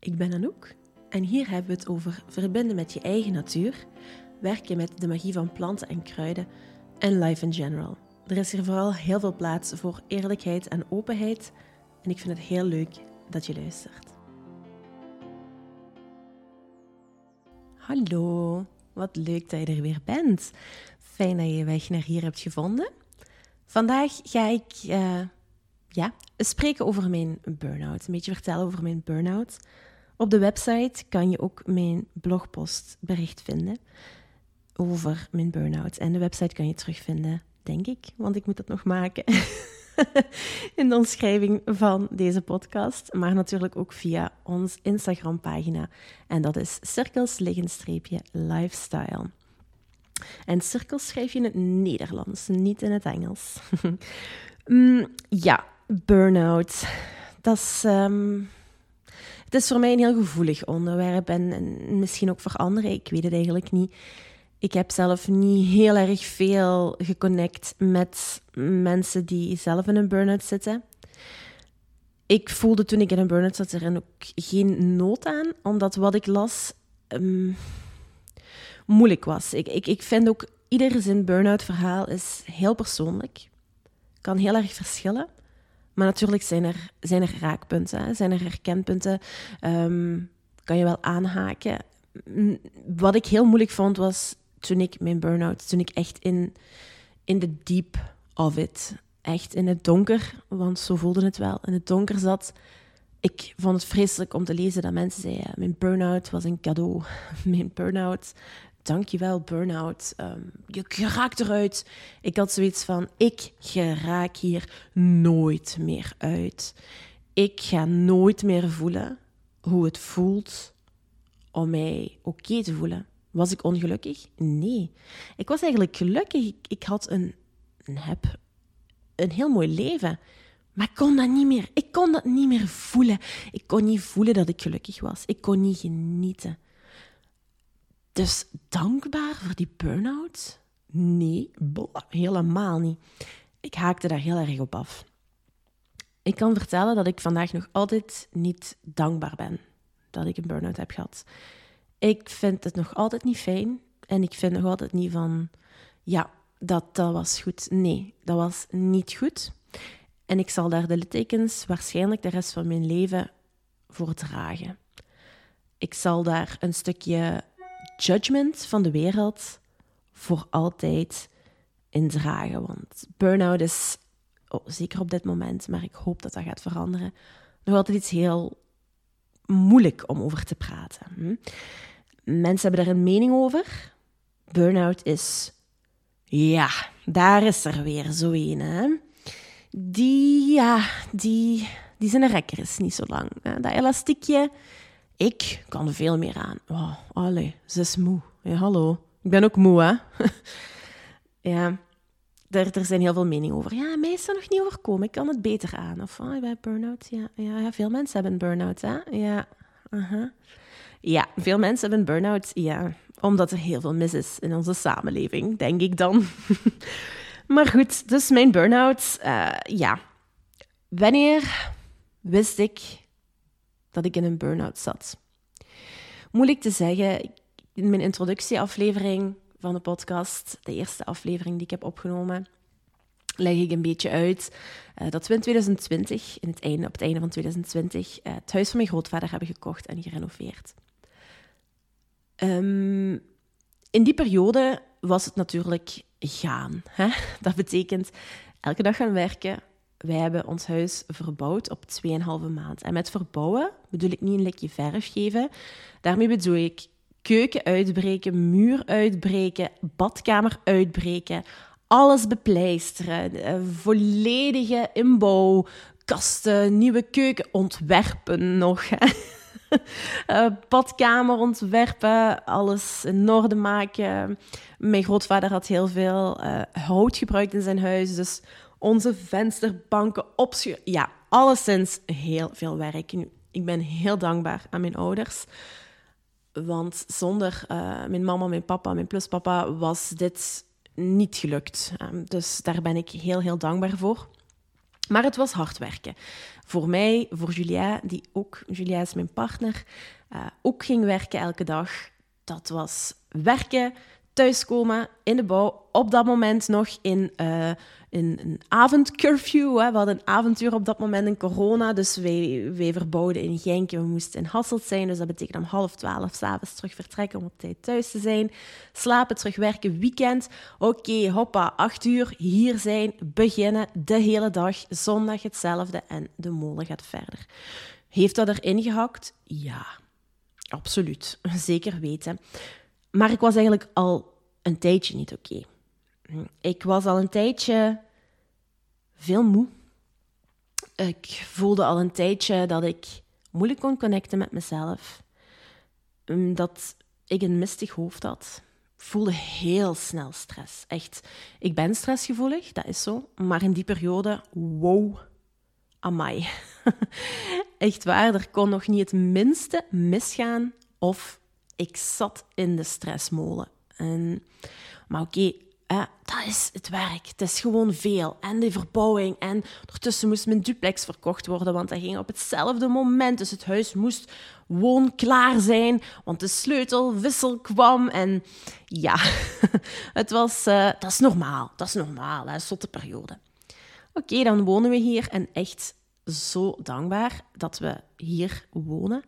Ik ben Anouk en hier hebben we het over verbinden met je eigen natuur, werken met de magie van planten en kruiden en life in general. Er is hier vooral heel veel plaats voor eerlijkheid en openheid en ik vind het heel leuk dat je luistert. Hallo, wat leuk dat je er weer bent. Fijn dat je je weg naar hier hebt gevonden. Vandaag ga ik uh, ja, spreken over mijn burn-out. Een beetje vertellen over mijn burn-out. Op de website kan je ook mijn blogpostbericht vinden over mijn burn-out. En de website kan je terugvinden, denk ik, want ik moet dat nog maken. in de omschrijving van deze podcast, maar natuurlijk ook via ons Instagram-pagina. En dat is cirkels-lifestyle. En cirkels schrijf je in het Nederlands, niet in het Engels. mm, ja, burn-out. Dat is. Um, het is voor mij een heel gevoelig onderwerp en, misschien ook voor anderen, ik weet het eigenlijk niet. Ik heb zelf niet heel erg veel geconnect met mensen die zelf in een burn-out zitten. Ik voelde toen ik in een burn-out zat er ook geen nood aan, omdat wat ik las um, moeilijk was. Ik, ik, ik vind ook ieder zijn burn-out verhaal is heel persoonlijk. Kan heel erg verschillen. Maar natuurlijk zijn er, zijn er raakpunten, zijn er herkenpunten. Um, kan je wel aanhaken. Wat ik heel moeilijk vond was toen ik mijn burn-out, toen ik echt in, in de deep of it, echt in het donker, want zo voelde het wel, in het donker zat. Ik vond het vreselijk om te lezen dat mensen zeiden: Mijn burn-out was een cadeau. Mijn burn-out dankjewel, burn-out. Um, je, je raakt eruit. Ik had zoiets van, ik geraak hier nooit meer uit. Ik ga nooit meer voelen hoe het voelt om mij oké te voelen. Was ik ongelukkig? Nee. Ik was eigenlijk gelukkig. Ik, had een, een, heb een heel mooi leven. Maar ik kon dat niet meer. Ik kon dat niet meer voelen. Ik kon niet voelen dat ik gelukkig was. Ik kon niet genieten. Dus dankbaar voor die burn-out? Nee, helemaal niet. Ik haakte daar heel erg op af. Ik kan vertellen dat ik vandaag nog altijd niet dankbaar ben dat ik een burn-out heb gehad. Ik vind het nog altijd niet fijn en ik vind nog altijd niet van, ja, dat, dat was goed. Nee, dat was niet goed. En ik zal daar de littekens waarschijnlijk de rest van mijn leven voor dragen. Ik zal daar een stukje judgment van de wereld voor altijd in dragen. Want burn-out is, oh, zeker op dit moment, maar ik hoop dat dat gaat veranderen, nog altijd iets heel moeilijk om over te praten. Hm? Mensen hebben daar een mening over. Burn-out is, ja, daar is er weer zo een. Hè? Die, ja, die, die zijn rekker is niet zo lang. Hè? Dat elastiekje ik kan veel meer aan. Oh, allee, ze is moe. Ja, hallo. Ik ben ook moe, hè? ja, er, er zijn heel veel meningen over. Ja, mij is dat nog niet overkomen. Ik kan het beter aan. Of, oh, ik ben burn-out. Ja, ja, veel mensen hebben burn-out, hè? Ja, Ja, veel mensen hebben burn-out. Ja, omdat er heel veel mis is in onze samenleving, denk ik dan. maar goed, dus mijn burn-out, uh, ja. Wanneer wist ik dat ik in een burn-out zat. Moeilijk te zeggen. In mijn introductieaflevering van de podcast, de eerste aflevering die ik heb opgenomen, leg ik een beetje uit uh, dat we in 2020, in het einde, op het einde van 2020, uh, het huis van mijn grootvader hebben gekocht en gerenoveerd. Um, in die periode was het natuurlijk gaan. Hè? Dat betekent elke dag gaan werken, wij hebben ons huis verbouwd op 2,5 maand. En met verbouwen bedoel ik niet een likje verf geven. Daarmee bedoel ik keuken uitbreken, muur uitbreken, badkamer uitbreken, alles bepleisteren, eh, volledige inbouw, kasten, nieuwe keuken ontwerpen nog. Uh, badkamer ontwerpen, alles in orde maken. Mijn grootvader had heel veel uh, hout gebruikt in zijn huis, dus onze vensterbanken opschuren. Ja, alleszins heel veel werk. ik ben heel dankbaar aan mijn ouders. Want zonder uh, mijn mama, mijn papa, mijn pluspapa was dit niet gelukt. Um, dus daar ben ik heel, heel dankbaar voor. Maar het was hard werken. Voor mij, voor Julia, die ook, Julia is mijn partner, uh, ook ging werken elke dag. Dat was werken, thuiskomen in de bouw. Op dat moment nog in, uh, in een avondcurfew. Hè. We hadden een avontuur op dat moment in corona. Dus wij, wij verbouwden in Genk we moesten in Hasselt zijn. Dus dat betekent om half twaalf s'avonds terug vertrekken om op tijd thuis te zijn. Slapen, terug werken, weekend. Oké, hoppa, acht uur, hier zijn, beginnen, de hele dag. Zondag hetzelfde en de molen gaat verder. Heeft dat erin gehakt? Ja, absoluut. Zeker weten. Maar ik was eigenlijk al een tijdje niet oké. Ik was al een tijdje veel moe. Ik voelde al een tijdje dat ik moeilijk kon connecten met mezelf. Mm, dat ik een mistig hoofd had. Ik voelde heel snel stress. Echt, ik ben stressgevoelig, dat is zo. Maar in die periode, wow, amai. Echt waar, er kon nog niet het minste misgaan of ik zat in de stressmolen. En, maar oké, dat is het werk. Het is gewoon veel. En de verbouwing. En ondertussen moest mijn duplex verkocht worden, want dat ging op hetzelfde moment. Dus het huis moest woon klaar zijn, want de sleutelwissel kwam. En ja, het was, uh, dat is normaal. Dat is normaal, hè, zotte periode. Oké, dan wonen we hier en echt zo dankbaar dat we hier wonen.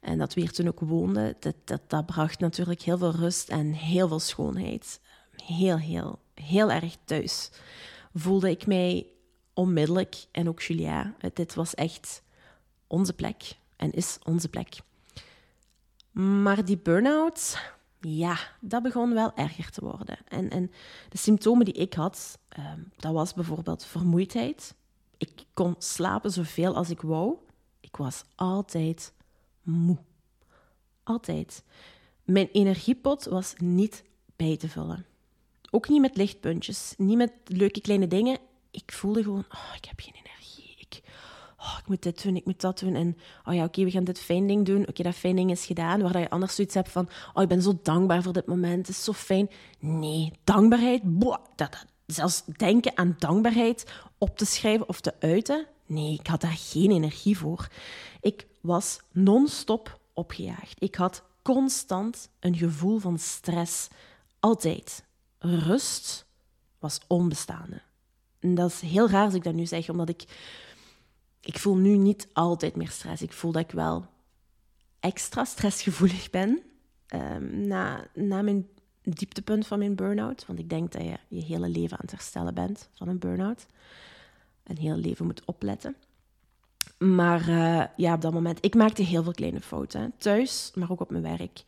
En dat we hier toen ook woonden, dat, dat, dat bracht natuurlijk heel veel rust en heel veel schoonheid. Heel, heel, heel erg thuis. Voelde ik mij onmiddellijk, en ook Julia, dit was echt onze plek en is onze plek. Maar die burn-out, ja, dat begon wel erger te worden. En, en de symptomen die ik had, ehm, dat was bijvoorbeeld vermoeidheid. Ik kon slapen zoveel als ik wou. Ik was altijd moe. Altijd. Mijn energiepot was niet bij te vullen. Ook niet met lichtpuntjes, niet met leuke kleine dingen. Ik voelde gewoon, oh, ik heb geen energie. Ik, oh, ik moet dit doen, ik moet dat doen. En oh ja, oké, we gaan dit fijn ding doen. Oké, dat fijn ding is gedaan. Waar je anders zoiets hebt van, oh, ik ben zo dankbaar voor dit moment. Het is zo fijn. Nee, dankbaarheid, boah, dat, dat, zelfs denken aan dankbaarheid op te schrijven of te uiten. Nee, ik had daar geen energie voor. Ik was non-stop opgejaagd. Ik had constant een gevoel van stress. Altijd. Rust was onbestaande. En dat is heel raar als ik dat nu zeg, omdat ik... Ik voel nu niet altijd meer stress. Ik voel dat ik wel extra stressgevoelig ben. Um, na, na mijn dieptepunt van mijn burn-out. Want ik denk dat je je hele leven aan het herstellen bent van een burn-out. Een hele leven moet opletten. Maar uh, ja, op dat moment, ik maakte heel veel kleine fouten. Thuis, maar ook op mijn werk.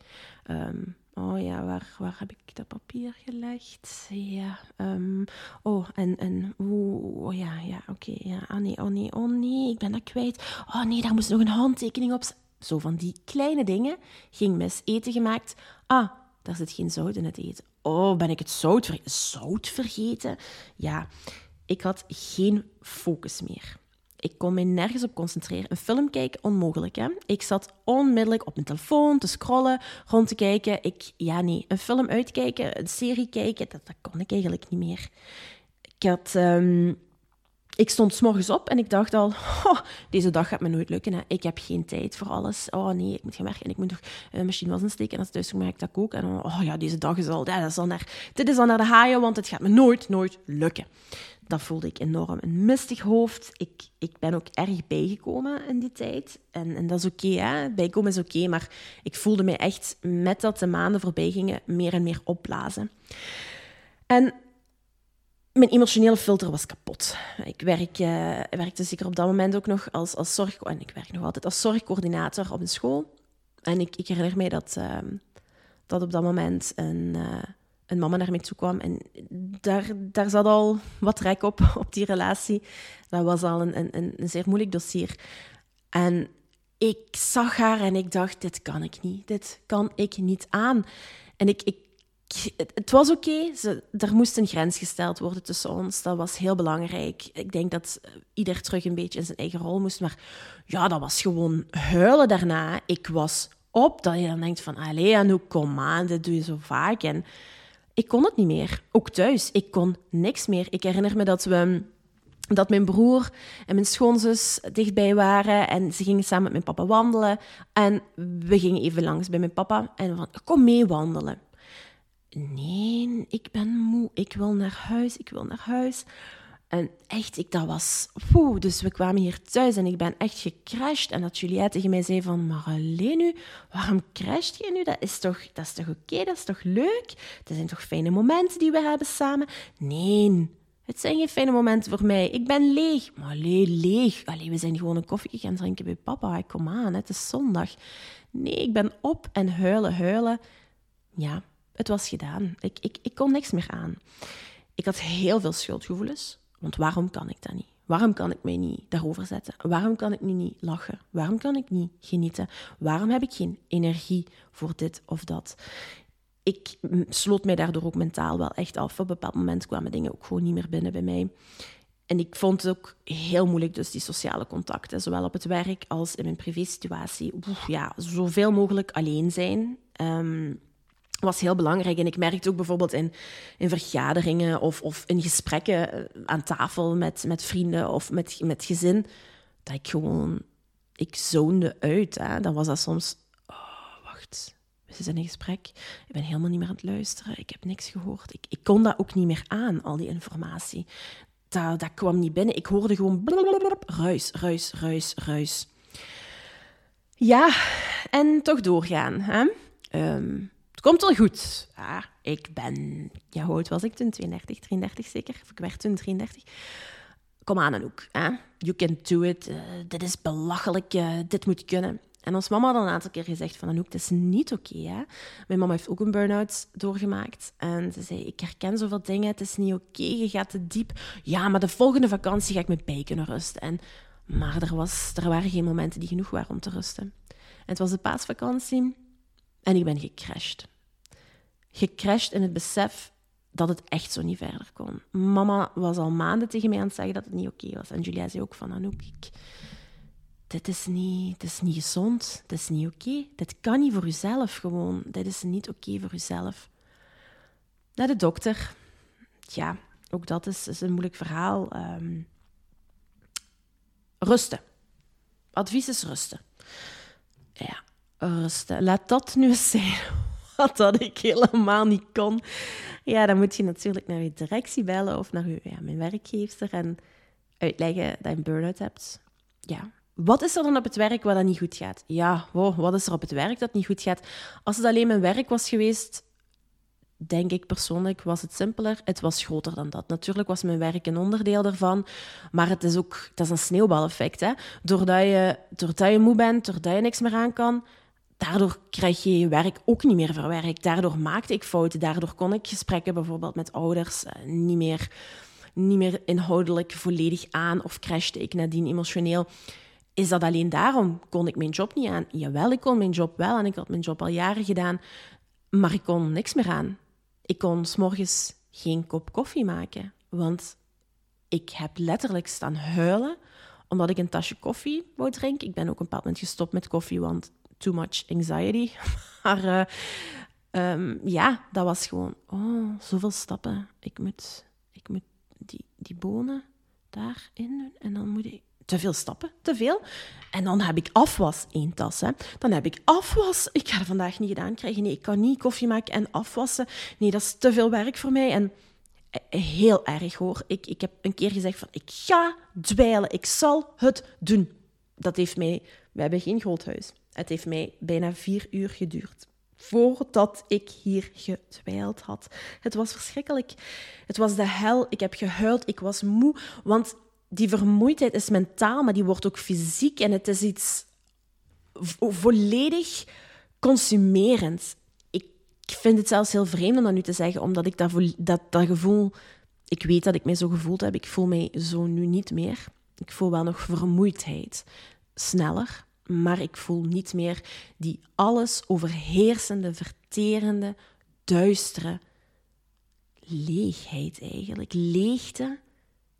Um, oh ja, waar, waar heb ik dat papier gelegd? Ja, um, oh, en, en oeh, oh ja, ja, oké, ja, oh nee, oh nee, oh nee, ik ben dat kwijt. Oh nee, daar moest nog een handtekening op. Zo van die kleine dingen. Ging mis eten gemaakt. Ah, daar zit geen zout in het eten. Oh, ben ik het zout, ver zout vergeten? Ja, ik had geen focus meer. Ik kon me nergens op concentreren. Een film kijken, onmogelijk. Hè? Ik zat onmiddellijk op mijn telefoon te scrollen, rond te kijken. Ik, ja, nee, een film uitkijken, een serie kijken, dat, dat kon ik eigenlijk niet meer. Ik had... Um, ik stond s op en ik dacht al, deze dag gaat me nooit lukken. Hè. Ik heb geen tijd voor alles. Oh nee, ik moet gaan werken en ik moet nog een machine was insteken. En als thuis kom, dat ook. En oh ja, deze dag is al, ja, dat is al naar, dit is al naar de haaien, want het gaat me nooit, nooit lukken. Dat voelde ik enorm. Een mistig hoofd. Ik, ik ben ook erg bijgekomen in die tijd. En, en dat is oké, bijkomen is oké. maar ik voelde mij echt, met dat de maanden voorbij gingen, meer en meer opblazen. En mijn emotionele filter was kapot. Ik uh, werkte zeker op dat moment ook nog als, als zorg... En ik werk nog altijd als zorgcoördinator op een school. En ik, ik herinner mij dat, uh, dat op dat moment een, uh, een mama naar mij toe kwam. En daar, daar zat al wat rek op, op die relatie. Dat was al een, een, een zeer moeilijk dossier. En ik zag haar en ik dacht, dit kan ik niet. Dit kan ik niet aan. En ik, ik het was oké. Er moest een grens gesteld worden tussen ons. Dat was heel belangrijk. Ik denk dat ieder terug een beetje in zijn eigen rol moest. Maar ja, dat was gewoon huilen daarna. Ik was op dat je dan denkt van... Allee, en kom aan, dit doe je zo vaak. En ik kon het niet meer. Ook thuis. Ik kon niks meer. Ik herinner me dat we dat mijn broer en mijn schoonzus dichtbij waren en ze gingen samen met mijn papa wandelen. En we gingen even langs bij mijn papa en van, kom mee wandelen. Nee, ik ben moe, ik wil naar huis, ik wil naar huis. En echt, ik, dat was... Dus we kwamen hier thuis en ik ben echt gecrashed. En dat Juliette tegen mij zei van... Maar alleen waarom crasht je nu? Dat is toch, dat is toch oké, dat is toch leuk? Dat zijn toch fijne momenten die we hebben samen? Nee, het zijn geen fijne momenten voor mij. Ik ben leeg. Maar allee, leeg. Allee, we zijn gewoon een koffie gaan drinken bij papa. Kom aan, het is zondag. Nee, ik ben op en huilen, huilen. Ja, het was gedaan. Ik, ik, ik kon niks meer aan. Ik had heel veel schuldgevoelens. Want waarom kan ik dat niet? Waarom kan ik mij niet daarover zetten? Waarom kan ik nu niet lachen? Waarom kan ik niet genieten? Waarom heb ik geen energie voor dit of dat? Ik sloot mij daardoor ook mentaal wel echt af. Op een bepaald moment kwamen dingen ook gewoon niet meer binnen bij mij. En ik vond het ook heel moeilijk, dus die sociale contacten, zowel op het werk als in mijn privésituatie. Ja, zoveel mogelijk alleen zijn. Um, was heel belangrijk. En ik merkte ook bijvoorbeeld in, in vergaderingen of, of in gesprekken eh, aan tafel met, met vrienden of met, met gezin, dat ik gewoon, ik zoonde uit. Hè. Dan was dat soms, oh, wacht, we zijn in gesprek, ik ben helemaal niet meer aan het luisteren, ik heb niks gehoord. Ik, ik kon dat ook niet meer aan, al die informatie. Dat, dat kwam niet binnen. Ik hoorde gewoon ruis, ruis, ruis, ruis. Ja, en toch doorgaan. Hè? Um, het komt wel goed. Ja, ik ben... Ja, hoe oud was ik toen? 32, 33 zeker? Of ik werd toen 33. Kom aan, Anouk. Hè? You can do it. Uh, dit is belachelijk. Uh, dit moet kunnen. En ons mama had al een aantal keer gezegd van Anouk, het is niet oké. Mijn mama heeft ook een burn-out doorgemaakt. En ze zei, ik herken zoveel dingen, het is niet oké, je gaat te diep. Ja, maar de volgende vakantie ga ik met bij kunnen rusten. En, maar er, was, er waren geen momenten die genoeg waren om te rusten. En het was de paasvakantie. En ik ben gecrashed. Gecrashed in het besef dat het echt zo niet verder kon. Mama was al maanden tegen mij aan het zeggen dat het niet oké was. En Julia zei ook van, Anouk, ik, dit, is niet, dit is niet gezond, dit is niet oké. Dit kan niet voor uzelf gewoon. Dit is niet oké voor uzelf. Naar de dokter. Ja, ook dat is, een moeilijk verhaal. Um, rusten. Advies is rusten. Ja, Laat dat nu eens zijn wat dat ik helemaal niet kon. Ja, dan moet je natuurlijk naar je directie bellen of naar je, ja, mijn werkgever en uitleggen dat je een burn-out hebt. Ja. Wat is er dan op het werk wat dan niet goed gaat? Ja, wow, wat is er op het werk dat niet goed gaat? Als het alleen mijn werk was geweest, denk ik persoonlijk, was het simpeler. Het was groter dan dat. Natuurlijk was mijn werk een onderdeel daarvan, maar het is ook dat is een sneeuwbaleffect. Hè? Doordat, je, doordat je moe bent, doordat je niks meer aan kan, daardoor krijg je je werk ook niet meer verwerkt. Daardoor maakte ik fouten. Daardoor kon ik gesprekken bijvoorbeeld met ouders eh, niet, meer, niet meer inhoudelijk volledig aan of crashte ik nadien emotioneel. Is dat alleen daarom? Kon ik mijn job niet aan? Jawel, ik kon mijn job wel en ik had mijn job al jaren gedaan, maar ik kon niks meer aan. Ik kon s'morgens geen kop koffie maken, want ik heb letterlijk staan huilen omdat ik een tasje koffie wou drinken. Ik ben ook een bepaald moment gestopt met koffie, want too much anxiety. maar uh, um, ja, dat was gewoon, oh, zoveel stappen. Ik moet, ik moet die, die bonen daarin doen en dan moet ik te veel stappen, te veel. En dan heb ik afwas, één tas. Hè. Dan heb ik afwas. Ik ga het vandaag niet gedaan krijgen. Nee, ik kan niet koffie maken en afwassen. Nee, dat is te veel werk voor mij. En eh, heel erg hoor. Ik, ik heb een keer gezegd van, ik ga dweilen. Ik zal het doen. Dat heeft mij... We hebben geen groot huis. Het heeft mij bijna vier uur geduurd voordat ik hier gedwijld had. Het was verschrikkelijk. Het was de hel. Ik heb gehuild. Ik was moe. Want die vermoeidheid is mentaal, maar die wordt ook fysiek. En het is iets volledig consumerend. Ik vind het zelfs heel vreemd om dat nu te zeggen, omdat ik dat, dat, dat gevoel... Ik weet dat ik mij zo gevoeld heb. Ik voel mij zo nu niet meer. Ik voel wel nog vermoeidheid. Sneller, maar ik voel niet meer die alles overheersende, verterende, duistere leegheid eigenlijk. Leegte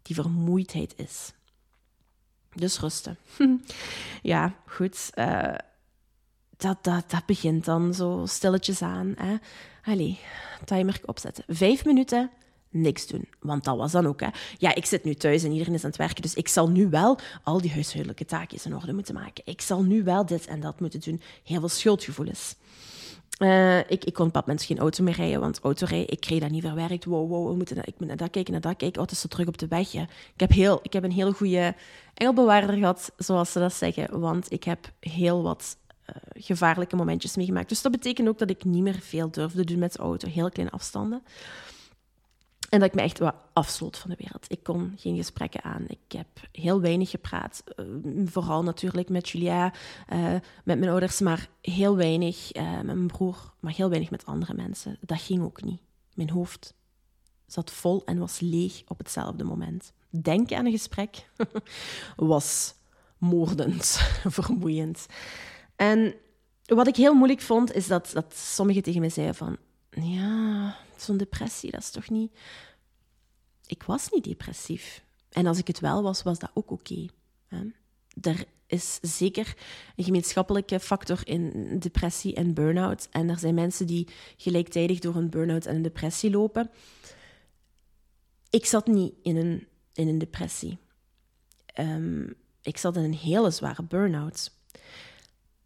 die vermoeidheid is. Dus rusten. ja, goed. Uh, dat, dat, dat begint dan zo stilletjes aan. Hè? Allee, timer opzetten. Vijf minuten niks doen. Want dat was dan ook, hè. Ja, ik zit nu thuis en iedereen is aan het werken, dus ik zal nu wel al die huishoudelijke taakjes in orde moeten maken. Ik zal nu wel dit en dat moeten doen. Heel veel schuldgevoelens. Uh, ik, ik kon pap mensen geen auto meer rijden, want autorijden, ik kreeg dat niet verwerkt. Wow, wow, we moeten, ik moet naar dat kijken, naar dat kijken. Oh, het terug op de weg. Ik, heb heel, ik heb een hele goede engelbewaarder gehad, zoals ze dat zeggen. Want ik heb heel wat uh, gevaarlijke momentjes meegemaakt. Dus dat betekent ook dat ik niet meer veel durfde doen met de auto. Heel kleine afstanden. En dat ik me echt wat afsloot van de wereld. Ik kon geen gesprekken aan. Ik heb heel weinig gepraat. Uh, vooral natuurlijk met Julia, uh, met mijn ouders, maar heel weinig uh, met mijn broer, maar heel weinig met andere mensen. Dat ging ook niet. Mijn hoofd zat vol en was leeg op hetzelfde moment. Denken aan een gesprek was moordend, vermoeiend. En wat ik heel moeilijk vond, is dat, dat sommigen tegen mij zeiden van... Ja, zo'n depressie, dat is toch niet... Ik was niet depressief. En als ik het wel was, was dat ook oké. er is zeker een gemeenschappelijke factor in depressie en burn-out. En er zijn mensen die gelijktijdig door een burn-out en een depressie lopen. Ik zat niet in een, in een depressie. Um, ik zat in een hele zware burn-out.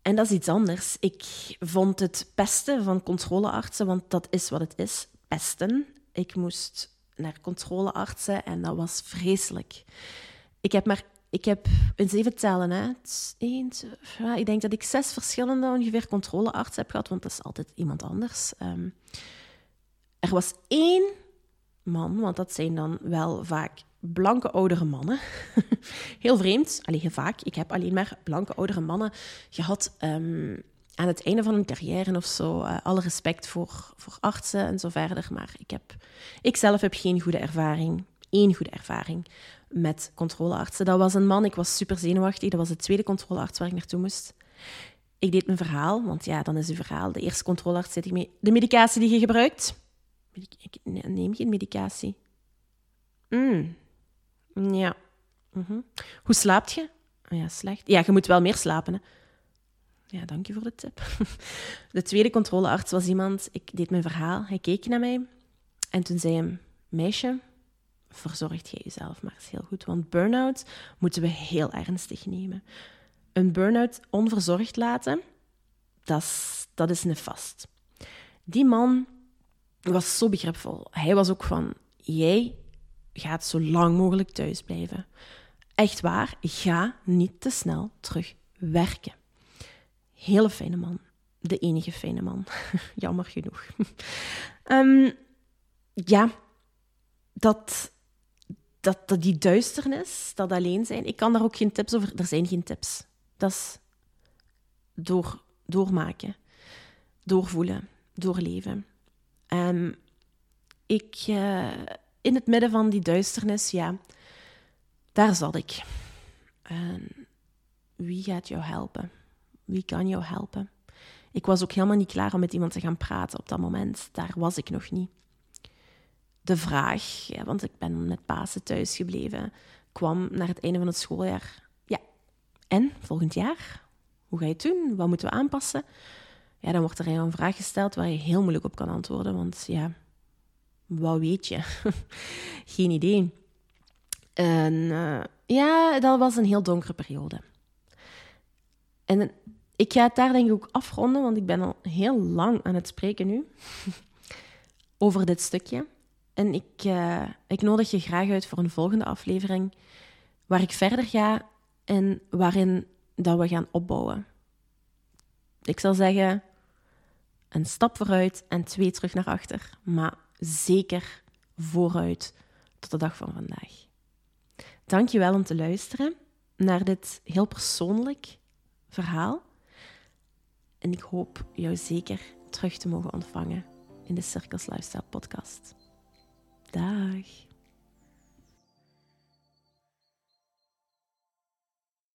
En dat is iets anders. Ik vond het pesten van controleartsen, want dat is wat het is, pesten. Ik moest naar controleartsen en dat was vreselijk. Ik heb maar, ik heb eens even tellen, hè. Eén, twee, ik denk dat ik zes verschillende ongeveer controleartsen heb gehad, want dat is altijd iemand anders. Um, er was één man, want dat zijn dan wel vaak blanke oudere mannen. Heel vreemd, alleen vaak. Ik heb alleen maar blanke oudere mannen gehad um, aan het einde van hun carrière of zo. Uh, alle respect voor, voor artsen en zo verder. Maar ik, heb, ik zelf heb geen goede ervaring, één goede ervaring met controleartsen. Dat was een man, ik was super zenuwachtig. Dat was de tweede controlearts waar ik naartoe moest. Ik deed mijn verhaal, want ja, dan is uw verhaal. De eerste controlearts zit ik mee. De medicatie die je gebruikt? Ik neem geen medicatie. Mm, ja. Mm Hoe slaapt je? Oh ja, slecht. Ja, je moet wel meer slapen. Hè. Ja, dank je voor de tip. De tweede controlearts was iemand, ik deed mijn verhaal, hij keek naar mij en toen zei hij, meisje, verzorgt jij jezelf maar eens heel goed, want burn-out moeten we heel ernstig nemen. Een burn-out onverzorgd laten, dat is, dat is nefast. Die man was zo begripvol. Hij was ook van, jij gaat zo lang mogelijk thuis blijven. Echt waar, ga niet te snel terug werken. Hele fijne man. De enige fijne man. Jammer genoeg. um, ja, dat, dat, dat die duisternis, dat alleen zijn, ik kan daar ook geen tips over. Er zijn geen tips. Dat is door, doormaken, doorvoelen, doorleven. Um, ik, uh, in het midden van die duisternis, ja, daar zat ik. En wie gaat jou helpen? Wie kan jou helpen? Ik was ook helemaal niet klaar om met iemand te gaan praten op dat moment. Daar was ik nog niet. De vraag, ja, want ik ben met Pasen thuis gebleven, kwam naar het einde van het schooljaar. Ja, en volgend jaar? Hoe ga je het doen? Wat moeten we aanpassen? Ja, dan wordt er een vraag gesteld waar je heel moeilijk op kan antwoorden. Want ja, wat weet je? Geen idee. En uh, ja, dat was een heel donkere periode. En ik ga het daar denk ik ook afronden, want ik ben al heel lang aan het spreken nu over dit stukje. En ik, uh, ik nodig je graag uit voor een volgende aflevering waar ik verder ga en waarin dat we gaan opbouwen. Ik zal zeggen, een stap vooruit en twee terug naar achter. Maar zeker vooruit tot de dag van vandaag. Dank je wel om te luisteren naar dit heel persoonlijk verhaal. En ik hoop jou zeker terug te mogen ontvangen in de Circus Lifestyle podcast. Dag.